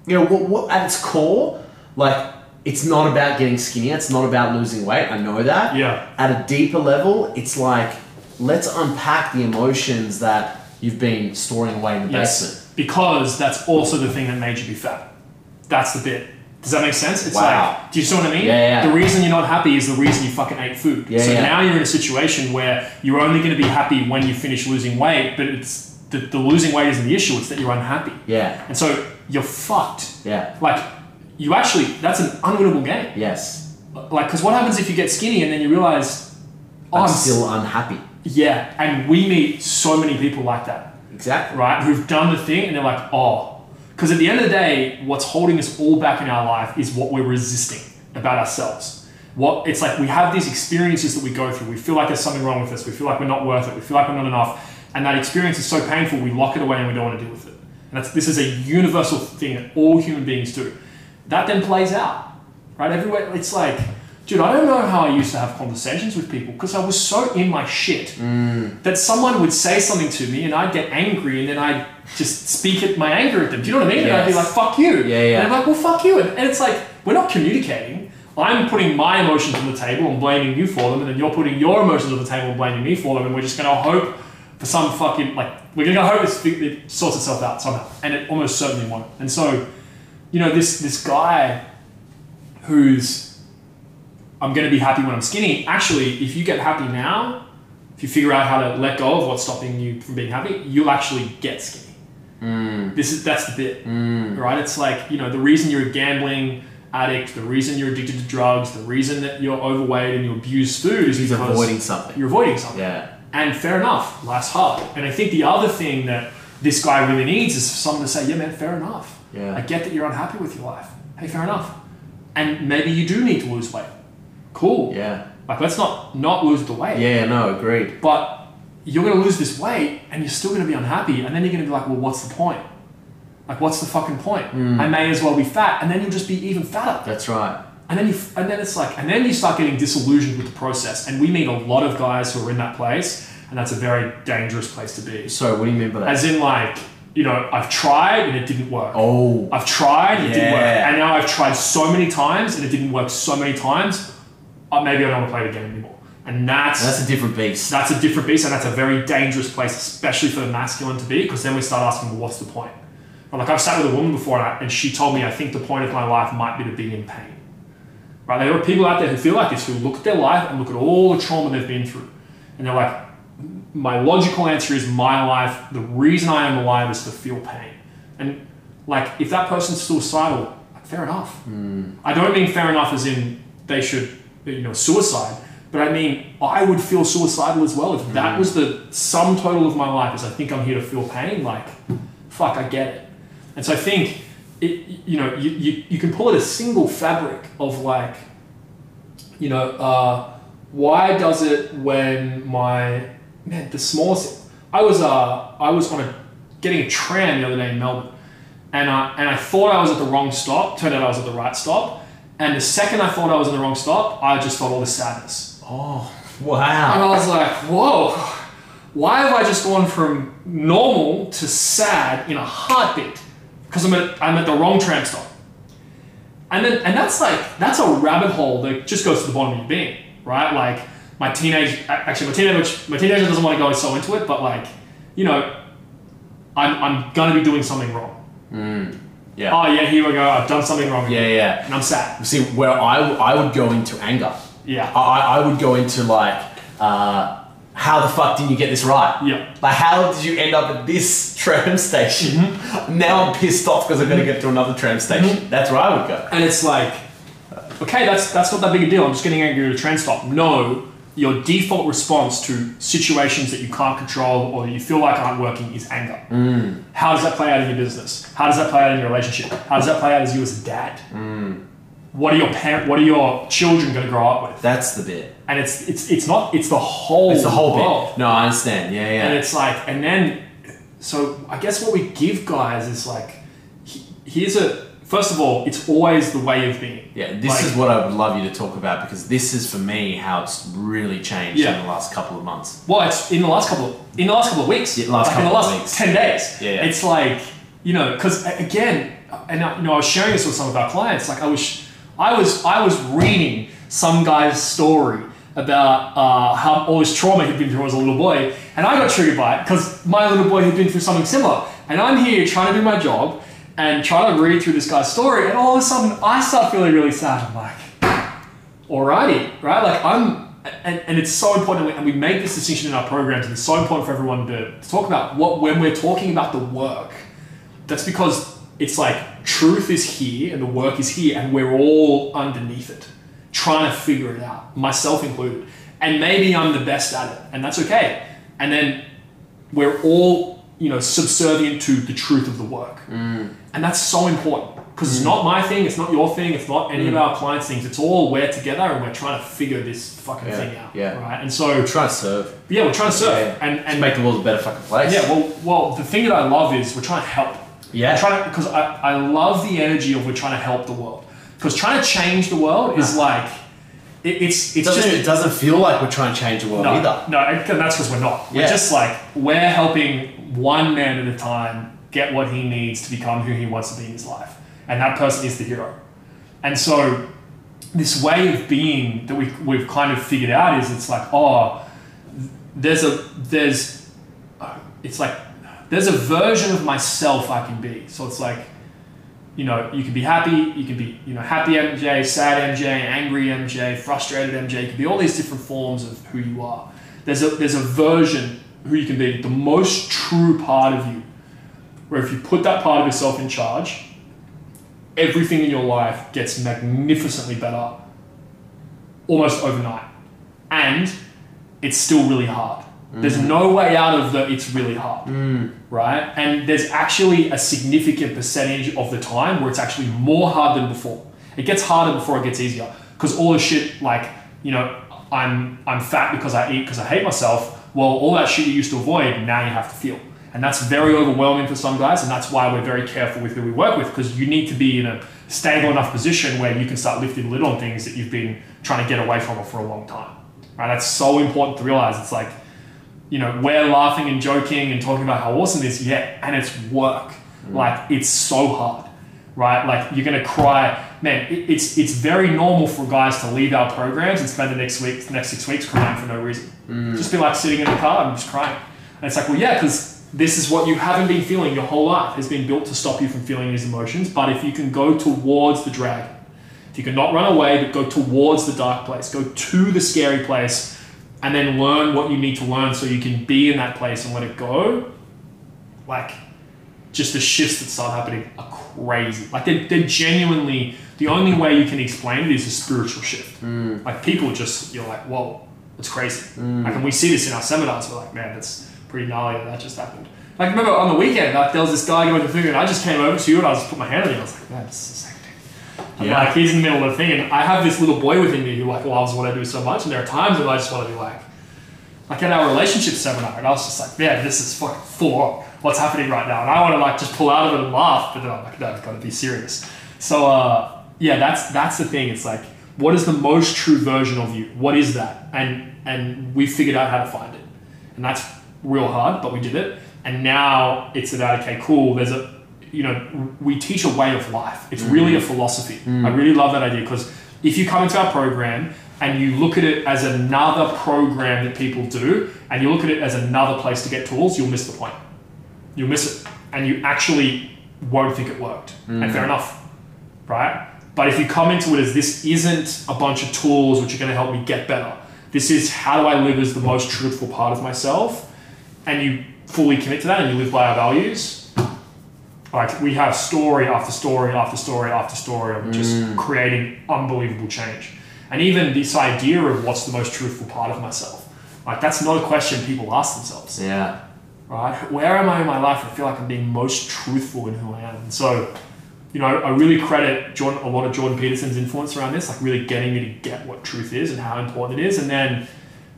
you know, what, what at its core, like it's not about getting skinny. It's not about losing weight. I know that. Yeah. At a deeper level, it's like let's unpack the emotions that you've been storing away in the Yes. basement. Because that's also the thing that made you be fat. That's the bit. Does that make sense? It's Wow. like, do you see what I mean? Yeah, yeah. The reason you're not happy is the reason you fucking ate food. Yeah, so yeah. now you're in a situation where you're only going to be happy when you finish losing weight, but it's the, the losing weight isn't the issue, it's that you're unhappy. Yeah. And so you're fucked. Yeah. Like, you actually that's an unwinnable game. Yes. Like, because what happens if you get skinny and then you realize, oh, I'm I'm still unhappy. yeah, and we meet so many people like that, Exactly. right? Who've done the thing and they're like, oh, because at the end of the day, what's holding us all back in our life is what we're resisting about ourselves. What it's like we have these experiences that we go through. We feel like there's something wrong with us. We feel like we're not worth it. We feel like we're not enough, and that experience is so painful. We lock it away and we don't want to deal with it. And that's this is a universal thing that all human beings do. That then plays out, right? Everywhere. It's like, dude, I don't know how I used to have conversations with people because I was so in my shit mm. that someone would say something to me and I'd get angry and then I'd just speak at my anger at them. Do you know what I mean? And I'd be like, fuck you. Yeah, yeah. And I'm like, well, fuck you. And, and it's like, we're not communicating. I'm putting my emotions on the table and blaming you for them, and then you're putting your emotions on the table and blaming me for them, and we're just gonna hope for some fucking, like, we're gonna hope it's, it sorts itself out somehow. And it almost certainly won't. And so, you know, this, this guy who's, I'm gonna be happy when I'm skinny, actually, if you get happy now, if you figure out how to let go of what's stopping you from being happy, you'll actually get skinny. Mm. This is that's the bit, mm. right? It's like you know the reason you're a gambling addict, the reason you're addicted to drugs, the reason that you're overweight and you abuse food is He's because avoiding something. you're avoiding something. Yeah. And fair enough, life's hard. And I think the other thing that this guy really needs is for someone to say, yeah, man, fair enough. Yeah. I get that you're unhappy with your life. Hey, fair enough. And maybe you do need to lose weight. Cool. Yeah. Like, let's not not lose the weight. Yeah, no, agreed. But you're going to lose this weight and you're still going to be unhappy. And then you're going to be like, well, what's the point? Like, what's the fucking point? Mm. I may as well be fat. And then you'll just be even fatter. That's right. And then you, and then it's like, and then you start getting disillusioned with the process. And we meet a lot of guys who are in that place, and that's a very dangerous place to be. So, what do you mean by that? As in, like, you know, I've tried and it didn't work. oh, I've tried and it didn't work, Yeah. and now I've tried so many times and it didn't work so many times. Uh, maybe I don't want to play the game anymore. And that's that's a different beast. that's a different beast, and that's a very dangerous place, especially for the masculine to be, because then we start asking, well, what's the point? Or like I've sat with a woman before, and, I, and she told me, I think the point of my life might be to be in pain. Right? There are people out there who feel like this, who look at their life and look at all the trauma they've been through, and they're like, my logical answer is my life. The reason I am alive is to feel pain, and like if that person's suicidal, like, fair enough. I don't mean fair enough as in they should, you know, suicide. But I mean, I would feel suicidal as well if that was the sum total of my life. Is I think I'm here to feel pain. Like, fuck, I get it. And so I think, it, you know, you, you, you can pull it a single fabric of like, you know, uh, why does it when my man the smallest? I was uh I was on a getting a tram the other day in Melbourne, and I and I thought I was at the wrong stop. Turned out I was at the right stop. And the second I thought I was in the wrong stop, I just felt all this sadness. Oh, wow. And. I was like, whoa, why have I just gone from normal to sad in a heartbeat? Because I'm at, I'm at the wrong tram stop. And then, and that's like, that's a rabbit hole that just goes to the bottom of your being, right? Like, my teenage, actually, my teenager, my teenager doesn't want to go so into it, but like, you know, I'm, I'm gonna be doing something wrong. Mm, yeah. Oh, yeah, here we go, I've done something wrong. Yeah, yeah. And I'm sad. See, where I, I would go into anger. Yeah. I, I would go into like, uh, how the fuck did you get this right? Yeah. Like, how did you end up at this tram station? Mm-hmm. Now I'm pissed off because I'm going to get to another tram mm-hmm. station. That's where I would go. And it's like, okay, that's that's not that big a deal. I'm just getting angry at a train stop. No, your default response to situations that you can't control or that you feel like aren't working is anger. Mm. How does that play out in your business? How does that play out in your relationship? How does that play out as you as a dad? Mm. What are your parent? What are your children going to grow up with? That's the bit. And it's it's it's not it's the whole It's the whole world. bit. No, I understand. Yeah, yeah. And it's like, and then, so I guess what we give guys is like, here's a, first of all, it's always the way of being. Yeah, this Like- is what I would love you to talk about because this is for me how it's really changed Yeah. in the last couple of months. Well, it's in the last couple of, in the last couple of weeks. Yeah, last like in the couple last of weeks. ten days. Yeah, yeah. It's like you know, because again, and I, you know, I was sharing this with some of our clients. Like I was, I was, I was reading some guy's story about uh, how all this trauma he'd been through as a little boy, and I got triggered by it because my little boy had been through something similar, and I'm here trying to do my job and trying to read through this guy's story, and all of a sudden I start feeling really sad. I'm like, alrighty, right? Like I'm, and, and it's so important, and we make this distinction in our programs, and it's so important for everyone to, to talk about what when we're talking about the work. That's because it's like truth is here and the work is here and we're all underneath it, trying to figure it out, myself included. And maybe I'm the best at it, and that's okay. And then we're all, you know, subservient to the truth of the work. Mm. And that's so important because it's not my thing, it's not your thing, it's not any Mm. of our clients' things. It's all we're together and we're trying to figure this fucking Yeah, thing out. yeah. Right. And so, we're trying to serve. yeah, we're trying to serve. Yeah. And, To and make the world a better fucking place. yeah, well, well, the thing that I love is we're trying to help. Yeah. We're trying to because I, I love the energy of we're trying to help the world. Because trying to change the world is like it, it's It it's doesn't, just it doesn't feel like we're trying to change the world no, either. no, and that's because we're not. We're just like we're helping one man at a time get what he needs to become who he wants to be in his life, and that person is the hero. And so, this way of being that we we've kind of figured out is it's like oh, there's a there's it's like there's a version of myself I can be. So it's like you know, you can be happy, you can be, you know, happy MJ, sad MJ, angry MJ, frustrated MJ. You can be all these different forms of who you are. There's a there's a version who you can be, the most true part of you. Where if you put that part of yourself in charge, everything in your life gets magnificently better almost overnight. And it's still really hard. There's mm. no way out of the it's really hard mm. right? And there's actually a significant percentage of the time where it's actually more hard than before. It gets harder before it gets easier because all the shit like you know I'm I'm fat because I eat because I hate myself. Well, all that shit you used to avoid now you have to feel, and that's very overwhelming for some guys, and that's why we're very careful with who we work with because you need to be in a stable enough position where you can start lifting the lid on things that you've been trying to get away from for a long time. Right? That's so important to realize. It's like you know, we're laughing and joking and talking about how awesome it is, yeah, and it's work. Mm. Like it's so hard, right? Like you're gonna cry, man. It, it's it's very normal for guys to leave our programs and spend the next week, next six weeks crying for no reason. Mm. Just be like sitting in the car and just crying. And it's like, well, yeah, because this is what you haven't been feeling your whole life has been built to stop you from feeling these emotions. But if you can go towards the dragon, if you can not run away, but go towards the dark place, go to the scary place, and then learn what you need to learn so you can be in that place and let it go, like just the shifts that start happening are crazy. Like they're, they're genuinely the only way you can explain it is a spiritual shift. Mm. Like people just you're like, whoa, it's crazy. Mm. Like and we see this in our seminars, we're like, man, that's pretty gnarly that that just happened. Like remember on the weekend, like there was this guy going to the thing and I just came over to you and I just put my hand on you. I was like, man, this the same thing. Yeah. like he's in the middle of the thing and I have this little boy within me who like loves what I do so much and there are times when I just want to be like like at our relationship seminar and I was just like, man, this is fucking full on what's happening right now. And I want to like just pull out of it and laugh, but then I'm like, no, I've got to be serious. So uh, yeah, that's that's the thing. It's like, what is the most true version of you? What is that? And and we figured out how to find it. And that's real hard, but we did it. And now it's about okay, cool. There's a you know, we teach a way of life. It's mm. really a philosophy. Mm. I really love that idea because if you come into our program and you look at it as another program that people do, and you look at it as another place to get tools, you'll miss the point. You'll miss it, and you actually won't think it worked. And mm. fair enough, right? But if you come into it as this isn't a bunch of tools which are going to help me get better, this is how do I live as the most truthful part of myself, and you fully commit to that and you live by our values, like we have story after story after story after story of just mm. creating unbelievable change. And even this idea of what's the most truthful part of myself, like that's not a question people ask themselves Yeah. right? Where am I in my life? I feel like I'm being most truthful in who I am. And so, you know, I really credit Jordan, a lot of Jordan Peterson's influence around this, like really getting me to get what truth is and how important it is. And then,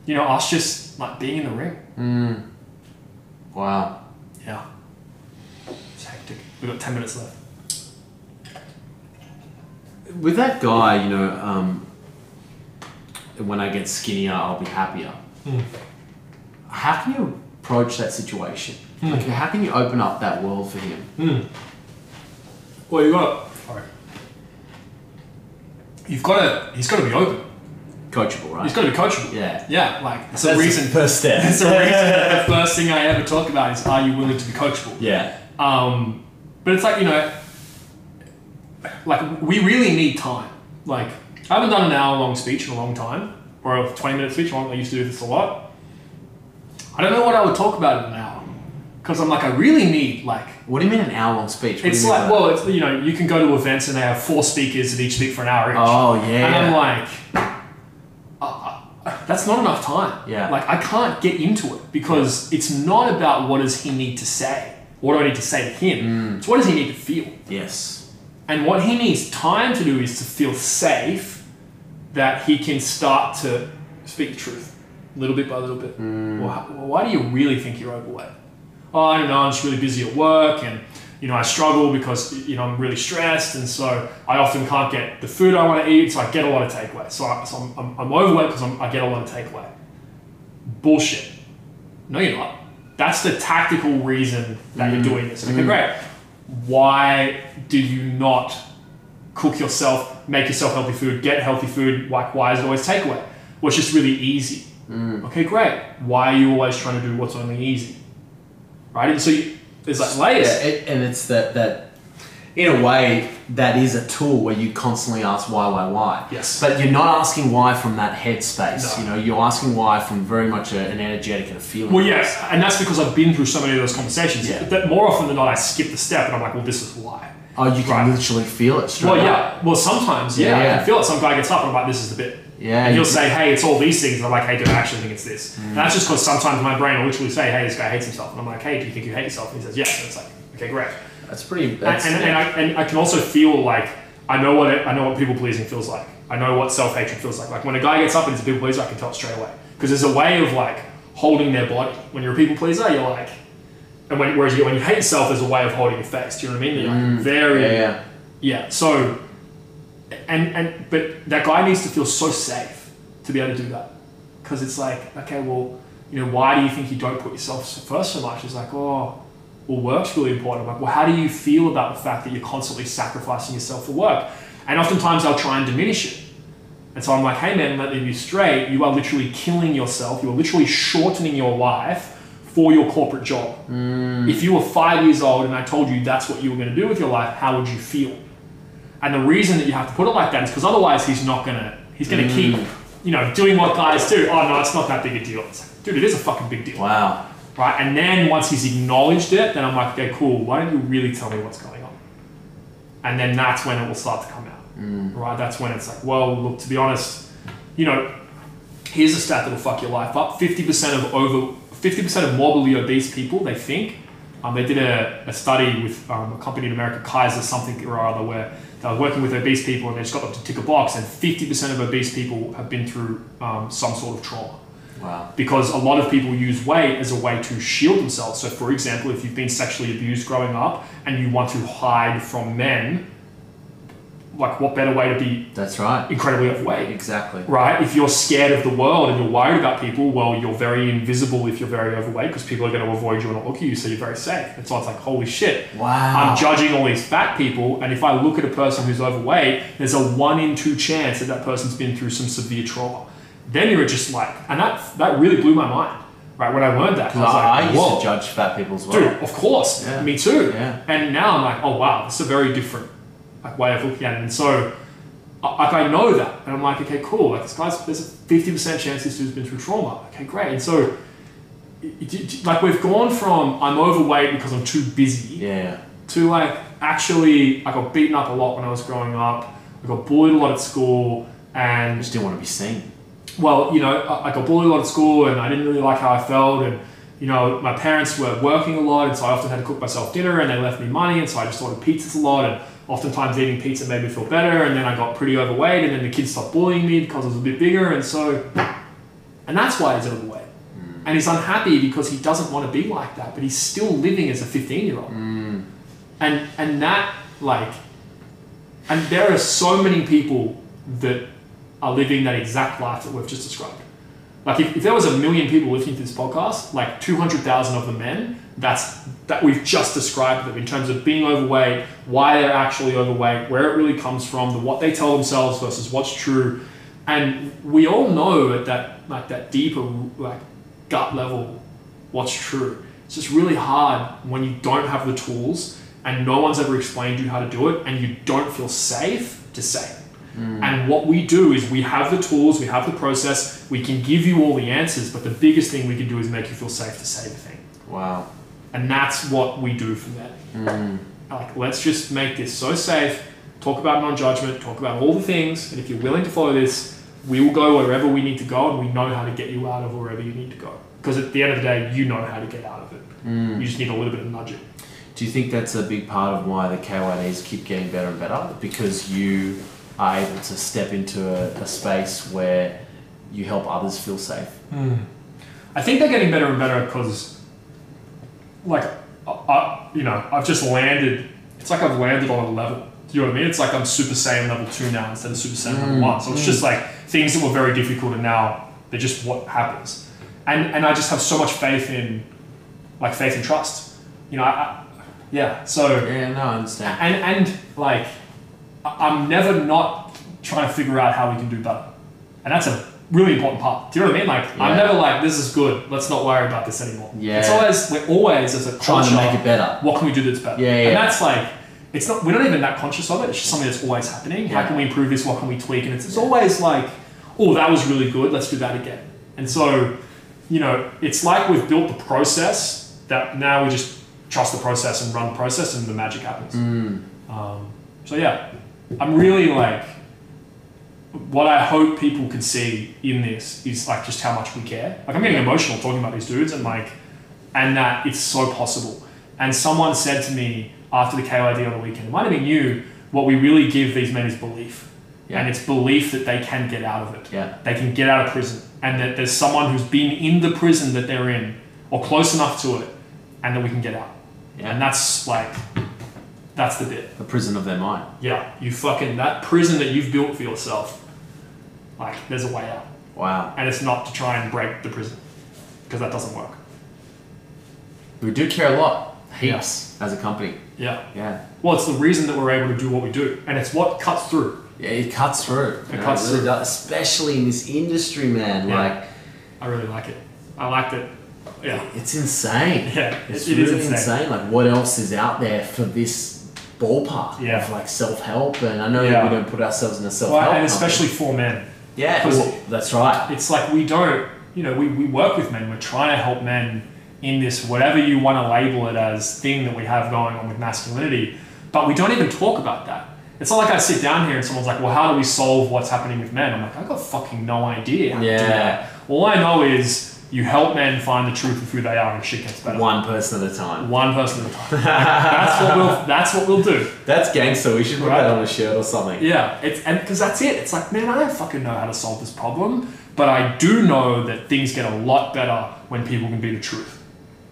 you know, us just like being in the ring. Mm. Wow. Yeah. It's hectic. We've got 10 minutes left. With that guy, you know, um, when I get skinnier, I'll be happier. Hmm. How can you approach that situation? Hmm. Like, how can you open up that world for him? Hmm. Well, you got sorry. You've got to, he's got to be open. Coachable, right? He's got to be coachable. Yeah. Yeah, like, it's That's a the reason. first step. It's a reason that the first thing I ever talk about is are you willing to be coachable? Yeah. Um, but it's like you know, like we really need time. Like I haven't done an hour long speech in a long time, or a twenty minute speech. I used to do this a lot. I don't know what I would talk about in an hour because I'm like, I really need like. What do you mean an hour long speech? What It's like, well, it's, you know, you can go to events and they have four speakers that each speak for an hour each. Oh yeah. And I'm like, that's not enough time. Yeah. Like, I can't get into it because it's not about what does he need to say. What do I need to say to him? Mm. It's what does he need to feel. yes. And what he needs time to do is to feel safe that he can start to speak the truth, little bit by little bit. How- well, why do you really think you're overweight? Oh, I don't know, I'm just really busy at work and you know, I struggle because you know I'm really stressed, and so I often can't get the food I want to eat. So I get a lot of takeaway. So, I, so I'm, I'm, I'm overweight because I'm, I get a lot of takeaway. Bullshit. No, you're not. That's the tactical reason that you're mm-hmm. doing this. Okay, mm-hmm. great. Why do you not cook yourself, make yourself healthy food, get healthy food? Like, why is it always takeaway? Well, it's just really easy. Mm. Okay, great. Why are you always trying to do what's only easy? Right? And so you, there's like layers. Yeah, it, and it's that that in a way that is a tool where you constantly ask why, why, why. Yes. But you're not asking why from that headspace. No. You know, you're asking why from very much a, an energetic and a feeling. Well, yes, and that's because I've been through so many of those conversations. Yeah. That more often than not, I skip the step and I'm like, well, this is why. Oh, you can Right. literally feel it straight Well, up. yeah. Well, sometimes, yeah, Yeah, I can feel it. Some guy gets up and I'm like, this is the bit. Yeah, And he'll say, hey, it's all these things. And I'm like, hey, do I actually think it's this? Mm. And that's just because sometimes my brain will literally say, hey, this guy hates himself. And I'm like, hey, do you think you hate yourself? And he says, yes. And it's like, okay, great. That's pretty. And, That's, and, and, I, and I can also feel like I know what it, I know what people pleasing feels like. I know what self hatred feels like. Like when a guy gets up and is a people pleaser, I can tell straight away because there's a way of like holding their body. When you're a people pleaser, you're like, and when, whereas you, when you hate yourself, there's a way of holding your face. Do you know what I mean? You're like very yeah, yeah. yeah. So, and and but that guy needs to feel so safe to be able to do that, because it's like, okay, well, you know, why do you think you don't put yourself first so much? It's like, oh, well, work's really important. I'm like, well, how do you feel about the fact that you're constantly sacrificing yourself for work? And oftentimes I'll try and diminish it. And so I'm like, hey man, let me be straight. You are literally killing yourself. You are literally shortening your life for your corporate job. Mm. If you were five years old and I told you that's what you were going to do with your life, how would you feel? And the reason that you have to put it like that is because otherwise he's not gonna he's gonna keep you know doing what guys do. Oh no, it's not that big a deal. It's like, dude, it is a fucking big deal, Wow. right? And then once he's acknowledged it, then I'm like, okay, cool. Why don't you really tell me what's going on? And then that's when it will start to come out, right? That's when it's like, well, look, to be honest, you know, here's a stat that'll fuck your life up. Fifty percent of over fifty percent of morbidly obese people, they think. Um, they did a, a study with um, a company in America, Kaiser something or other, where they were working with obese people and they just got them to tick a box, and fifty percent of obese people have been through um, some sort of trauma Wow. because a lot of people use weight as a way to shield themselves. So, for example, if you've been sexually abused growing up and you want to hide from men, like what better way to be That's right. incredibly overweight? Exactly. right? If you're scared of the world and you're worried about people, well, you're very invisible if you're very overweight because people are going to avoid you and not look at you, so you're very safe. And so it's like, holy shit. Wow. I'm judging all these fat people, and if I look at a person who's overweight, there's a one in two chance that that person's been through some severe trauma. Then you're just like, and that that really blew my mind, right? When I learned that, I was I, I used whoa. to judge fat people as well. Dude, of course. Yeah. Me too. Yeah. And now I'm like, oh wow, this is a very different like, way of looking at it. And so, I- like, I know that, and I'm like, okay, cool. Like, this guy's there's a fifty percent chance this dude's been through trauma. Okay, great. And so, it- it- like, we've gone from I'm overweight because I'm too busy Yeah. to like actually, I got beaten up a lot when I was growing up. I got bullied a lot at school, I and just didn't want to be seen. well, you know, I I got bullied a lot at school and I didn't really like how I felt. And, you know, my parents were working a lot, and so I often had to cook myself dinner and they left me money. And so I just ordered pizzas a lot. And oftentimes eating pizza made me feel better. And then I got pretty overweight. And then the kids stopped bullying me because I was a bit bigger. And so, and that's why he's overweight. Mm. And he's unhappy because he doesn't want to be like that, but he's still living as a 15 year old. Mm. And, and that, like, and there are so many people that are living that exact life that we've just described. Like if, if there was a million people listening to this podcast, like 200,000 of the men, that's that we've just described them in terms of being overweight, why they're actually overweight, where it really comes from, the what they tell themselves versus what's true. And we all know at that like that deeper like gut level what's true. It's just really hard when you don't have the tools and no one's ever explained you how to do it and you don't feel safe to say it. Mm. And what we do is we have the tools, we have the process, we can give you all the answers, but the biggest thing we can do is make you feel safe to say the thing. Wow. And that's what we do from there. Mm. Like, let's just make this so safe. Talk about non-judgment. Talk about all the things, and if you're willing to follow this, we will go wherever we need to go, and we know how to get you out of wherever you need to go. Because at the end of the day, you know how to get out of it. Mm. You just need a little bit of nudging. Do you think that's a big part of why the KYDs keep getting better and better? Because you are able to step into a, a space where you help others feel safe. Hmm. I think they're getting better and better because, like, I, I, you know, I've just landed. It's like I've landed on a level. Do you know what I mean? It's like I'm Super Saiyan level two now instead of Super Saiyan level mm, one. So it's just mm. like things that were very difficult and now they're just what happens. And and I just have so much faith in, like, faith and trust. You know, I, I, yeah. So Yeah, no, I understand. and and like I'm never not trying to figure out how we can do better, and that's a really important part. Do you know what I mean? Like I'm never like this is good. Let's not worry about this anymore. Yeah. It's always we're always as a Trying to make it better. What can we do that's better? Yeah, yeah. And that's like it's not we're not even that conscious of it. It's just something that's always happening. How can we improve this? What can we tweak? And it's, it's always like oh that was really good. Let's do that again. And so you know it's like we've built the process that now we just trust the process and run the process and the magic happens. Um, so yeah, I'm really like, what I hope people can see in this is like just how much we care. Like I'm getting emotional talking about these dudes and like, and that it's so possible. And someone said to me after the KYD on the weekend, it might have been you, what we really give these men is belief. Yeah. And it's belief that they can get out of it. Yeah. They can get out of prison. And that there's someone who's been in the prison that they're in or close enough to it and that we can get out. Yeah. And that's like, that's the bit. The prison of their mind. Yeah, you fucking that prison that you've built for yourself. Like, there's a way out, Wow. and it's not to try and break the prison, because that doesn't work. We do care a lot. Heaps as a company. Yeah. Yeah. Well, it's the reason that we're able to do what we do, and it's what cuts through. Yeah, it cuts through. It You know, cuts really through. does, especially in this industry, man. Yeah. Like, I really like it. I liked it. Yeah. it's insane. Yeah, It's it- it is really insane. Like, what else is out there for this ballpark Yeah. of like self help? And I know Yeah. we don't put ourselves in a self Well, help. and especially for men. yeah, 'cause- well, that's right. It's like we don't, you know, we, we work with men. We're trying to help men in this, whatever you want to label it as, thing that we have going on with masculinity. But we don't even talk about that. It's not like I sit down here and someone's like, well, how do we solve what's happening with men? I'm like, I've got fucking no idea how to do Yeah. that. All I know is you help men find the truth of who they are and shit gets better. One person at a time. One person at a time. That's what we'll that's what we'll do. That's gangster. We should put Right. that on a shirt or something. Yeah, it's and because that's it. It's like, man, I don't fucking know how to solve this problem, but I do know that things get a lot better when people can be the truth,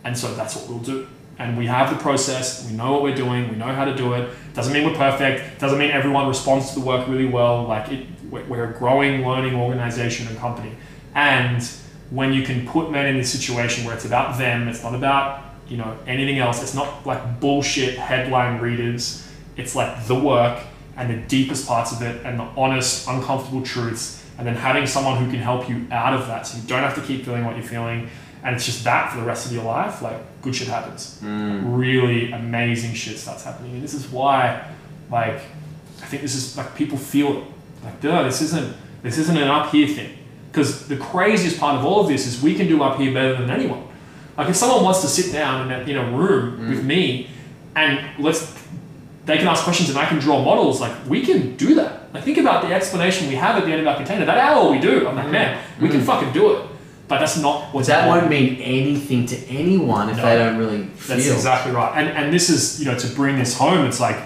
and so that's what we'll do. And we have the process. We know what we're doing. We know how to do it. Doesn't mean we're perfect. Doesn't mean everyone responds to the work really well. Like it, we're we're a growing, learning organization and company. And when you can put men in this situation where it's about them, it's not about you know anything else. It's not like bullshit headline readers. It's like the work and the deepest parts of it and the honest, uncomfortable truths, and then having someone who can help you out of that, so you don't have to keep feeling what you're feeling, and it's just that for the rest of your life. Like good shit happens. Mm. Really amazing shit starts happening, and this is why, like, I think this is like people feel it. Like, duh, this isn't this isn't an up here thing. Because the craziest part of all of this is we can do up here better than anyone. Like if someone wants to sit down in a, in a room mm. with me and let's they can ask questions and I can draw models, like we can do that. Like think about the explanation we have at the end of our container. That hour we do. I'm like, mm. man, we can mm. fucking do it. But that's not But what's that won't mean anything to anyone if No. they don't really feel. That's exactly right. And and this is, you know, to bring this home, it's like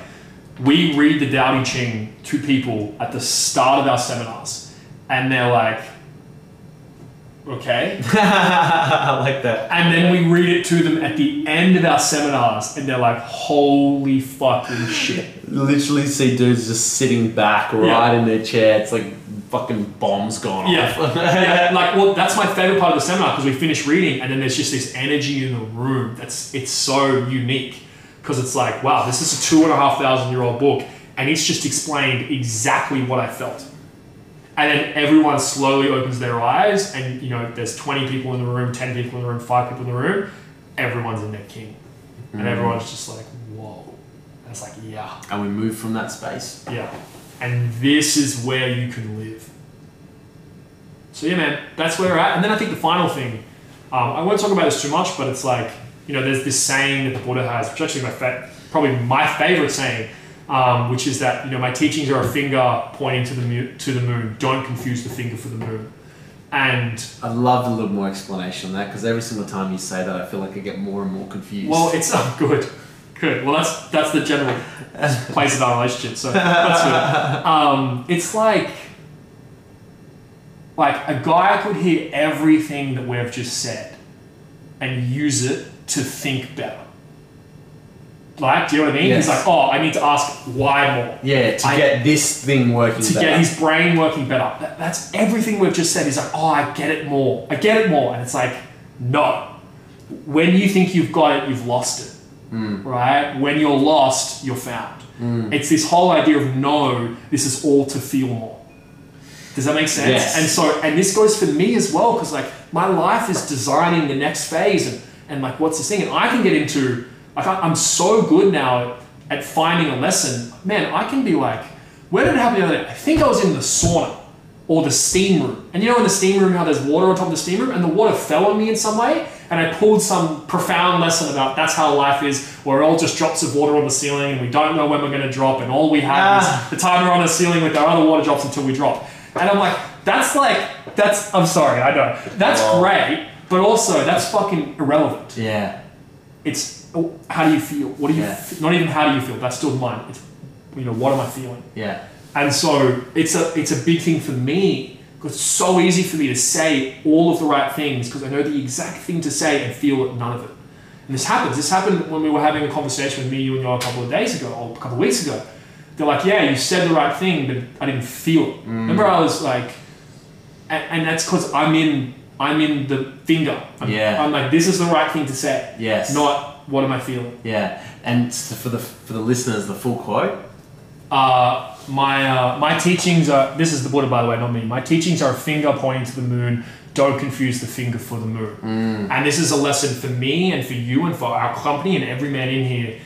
we read the Tao Te Ching to people at the start of our seminars, and they're like, okay. I like that. And then we read it to them at the end of our seminars, and they're like, holy fucking shit. Literally see dudes just sitting back right Yeah. in their chair. It's like fucking bombs gone Yeah. off. yeah. Like, well, that's my favorite part of the seminar because we finish reading, and then there's just this energy in the room that's it's so unique because it's like, wow, this is a two and a half thousand year old book, and it's just explained exactly what I felt. And then everyone slowly opens their eyes, and you know, there's 20 people in the room, 10 people in the room, five people in the room. Everyone's in their king, and everyone's just like, whoa. And it's like, yeah. and we move from that space. Yeah. And this is where you can live. So yeah, man, that's where we're at. And then I think the final thing, um, I won't talk about this too much, but it's like, you know, there's this saying that the Buddha has, which is actually my fa- probably my favorite saying, um, which is that you know my teachings are a finger pointing to the mu- to the moon. Don't confuse the finger for the moon. And I'd love a little more explanation on that because every single time you say that, I feel like I get more and more confused. well, it's not good. Good. Well, that's that's the general place of our relationship. So that's good. Um, it's like like a guy could hear everything that we've just said and use it to think better. Like, do you know what I mean? Yes. He's like, oh, I need to ask why more. yeah, to I- get this thing working to better. get his brain working better. That- that's everything we've just said. He's like, oh, I get it more. I get it more. And it's like, no. When you think you've got it, you've lost it. Hmm. Right? When you're lost, you're found. It's this whole idea of no, this is all to feel more. Does that make sense? Yes. And so, and this goes for me as well, because like my life is designing the next phase and, and like what's this thing? And I can get into, I- I'm so good now at, at finding a lesson. Man, I can be like, where did it happen the other day? I think I was in the sauna or the steam room. And you know in the steam room how there's water on top of the steam room and the water fell on me in some way and I pulled some profound lesson about that's how life is. We're all just drops of water on the ceiling and we don't know when we're going to drop and all we have Ah. is the timer on the ceiling with our other water drops until we drop. And I'm like, that's like, that's, I'm sorry, I know. That's Wow. great, but also that's fucking irrelevant. yeah, It's, oh, how do you feel? What do you, Yeah. f- not even how do you feel, that's still mine. It's, you know, what am I feeling? yeah, And so it's a it's a big thing for me because it's so easy for me to say all of the right things because I know the exact thing to say and feel none of it. And this happens. This happened when we were having a conversation with me, you, and you a couple of days ago or a couple of weeks ago. They're like, "Yeah, you said the right thing, but I didn't feel it." Mm. Remember, I was like, and, and that's because I'm in I'm in the finger. I'm, Yeah. I'm like, this is the right thing to say. yes, Not what am I feeling. yeah. And for the for the listeners, the full quote. Uh, my uh, my teachings are. This is the Buddha, by the way, not me. My teachings are a finger pointing to the moon. Don't confuse the finger for the moon. And this is a lesson for me and for you and for our company and every man in here.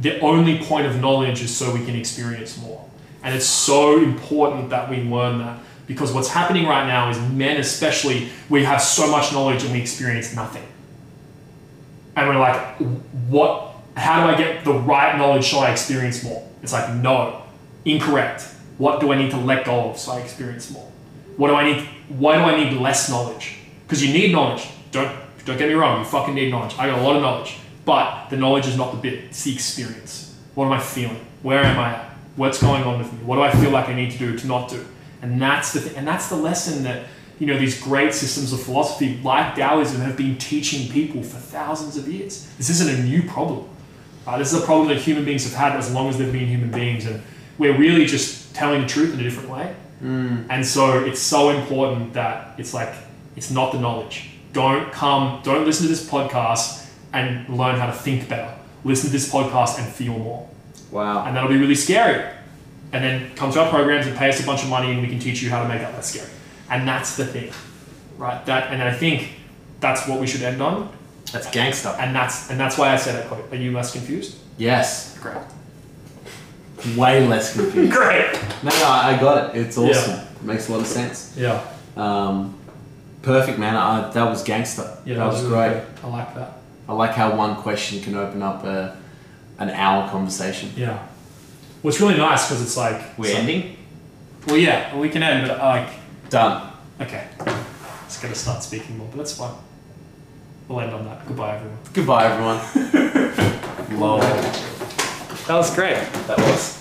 The only point of knowledge is so we can experience more. And it's so important that we learn that because what's happening right now is men, especially, we have so much knowledge and we experience nothing. And we're like, what? How do I get the right knowledge so I experience more? It's like, no, incorrect. What do I need to let go of so I experience more? What do I need? Why do I need less knowledge? Because you need knowledge. Don't don't get me wrong. You fucking need knowledge. I got a lot of knowledge, but the knowledge is not the bit. It's the experience. What am I feeling? Where am I at? What's going on with me? What do I feel like I need to do to not do? And that's the thing. And that's the lesson that you know these great systems of philosophy like Taoism have been teaching people for thousands of years. This isn't a new problem. Uh, this is a problem that human beings have had as long as they've been human beings, and we're really just telling the truth in a different way. And so it's so important that it's like it's not the knowledge. Don't come, don't listen to this podcast and learn how to think better. Listen to this podcast and feel more, Wow. and that'll be really scary. And then come to our programs and pay us a bunch of money, and we can teach you how to make that less scary. And that's the thing, right? That, and I think that's what we should end on. That's gangster. And that's and that's why I said that quote. Are you less confused? Yes. Great. Way less confused. Great. no, no, I got it. It's awesome. Yeah. It makes a lot of sense. Yeah. Um, perfect, man. I, that was gangster. Yeah, that was really great. I like that. I like how one question can open up a, an hour conversation. Yeah. Well, it's really nice because it's like We're so- ending. Well, yeah, we can end, but like, Done. okay, just gonna start speaking more, but that's fine. We'll end on that. Goodbye, everyone. Goodbye, everyone. Lol. That was great. That was.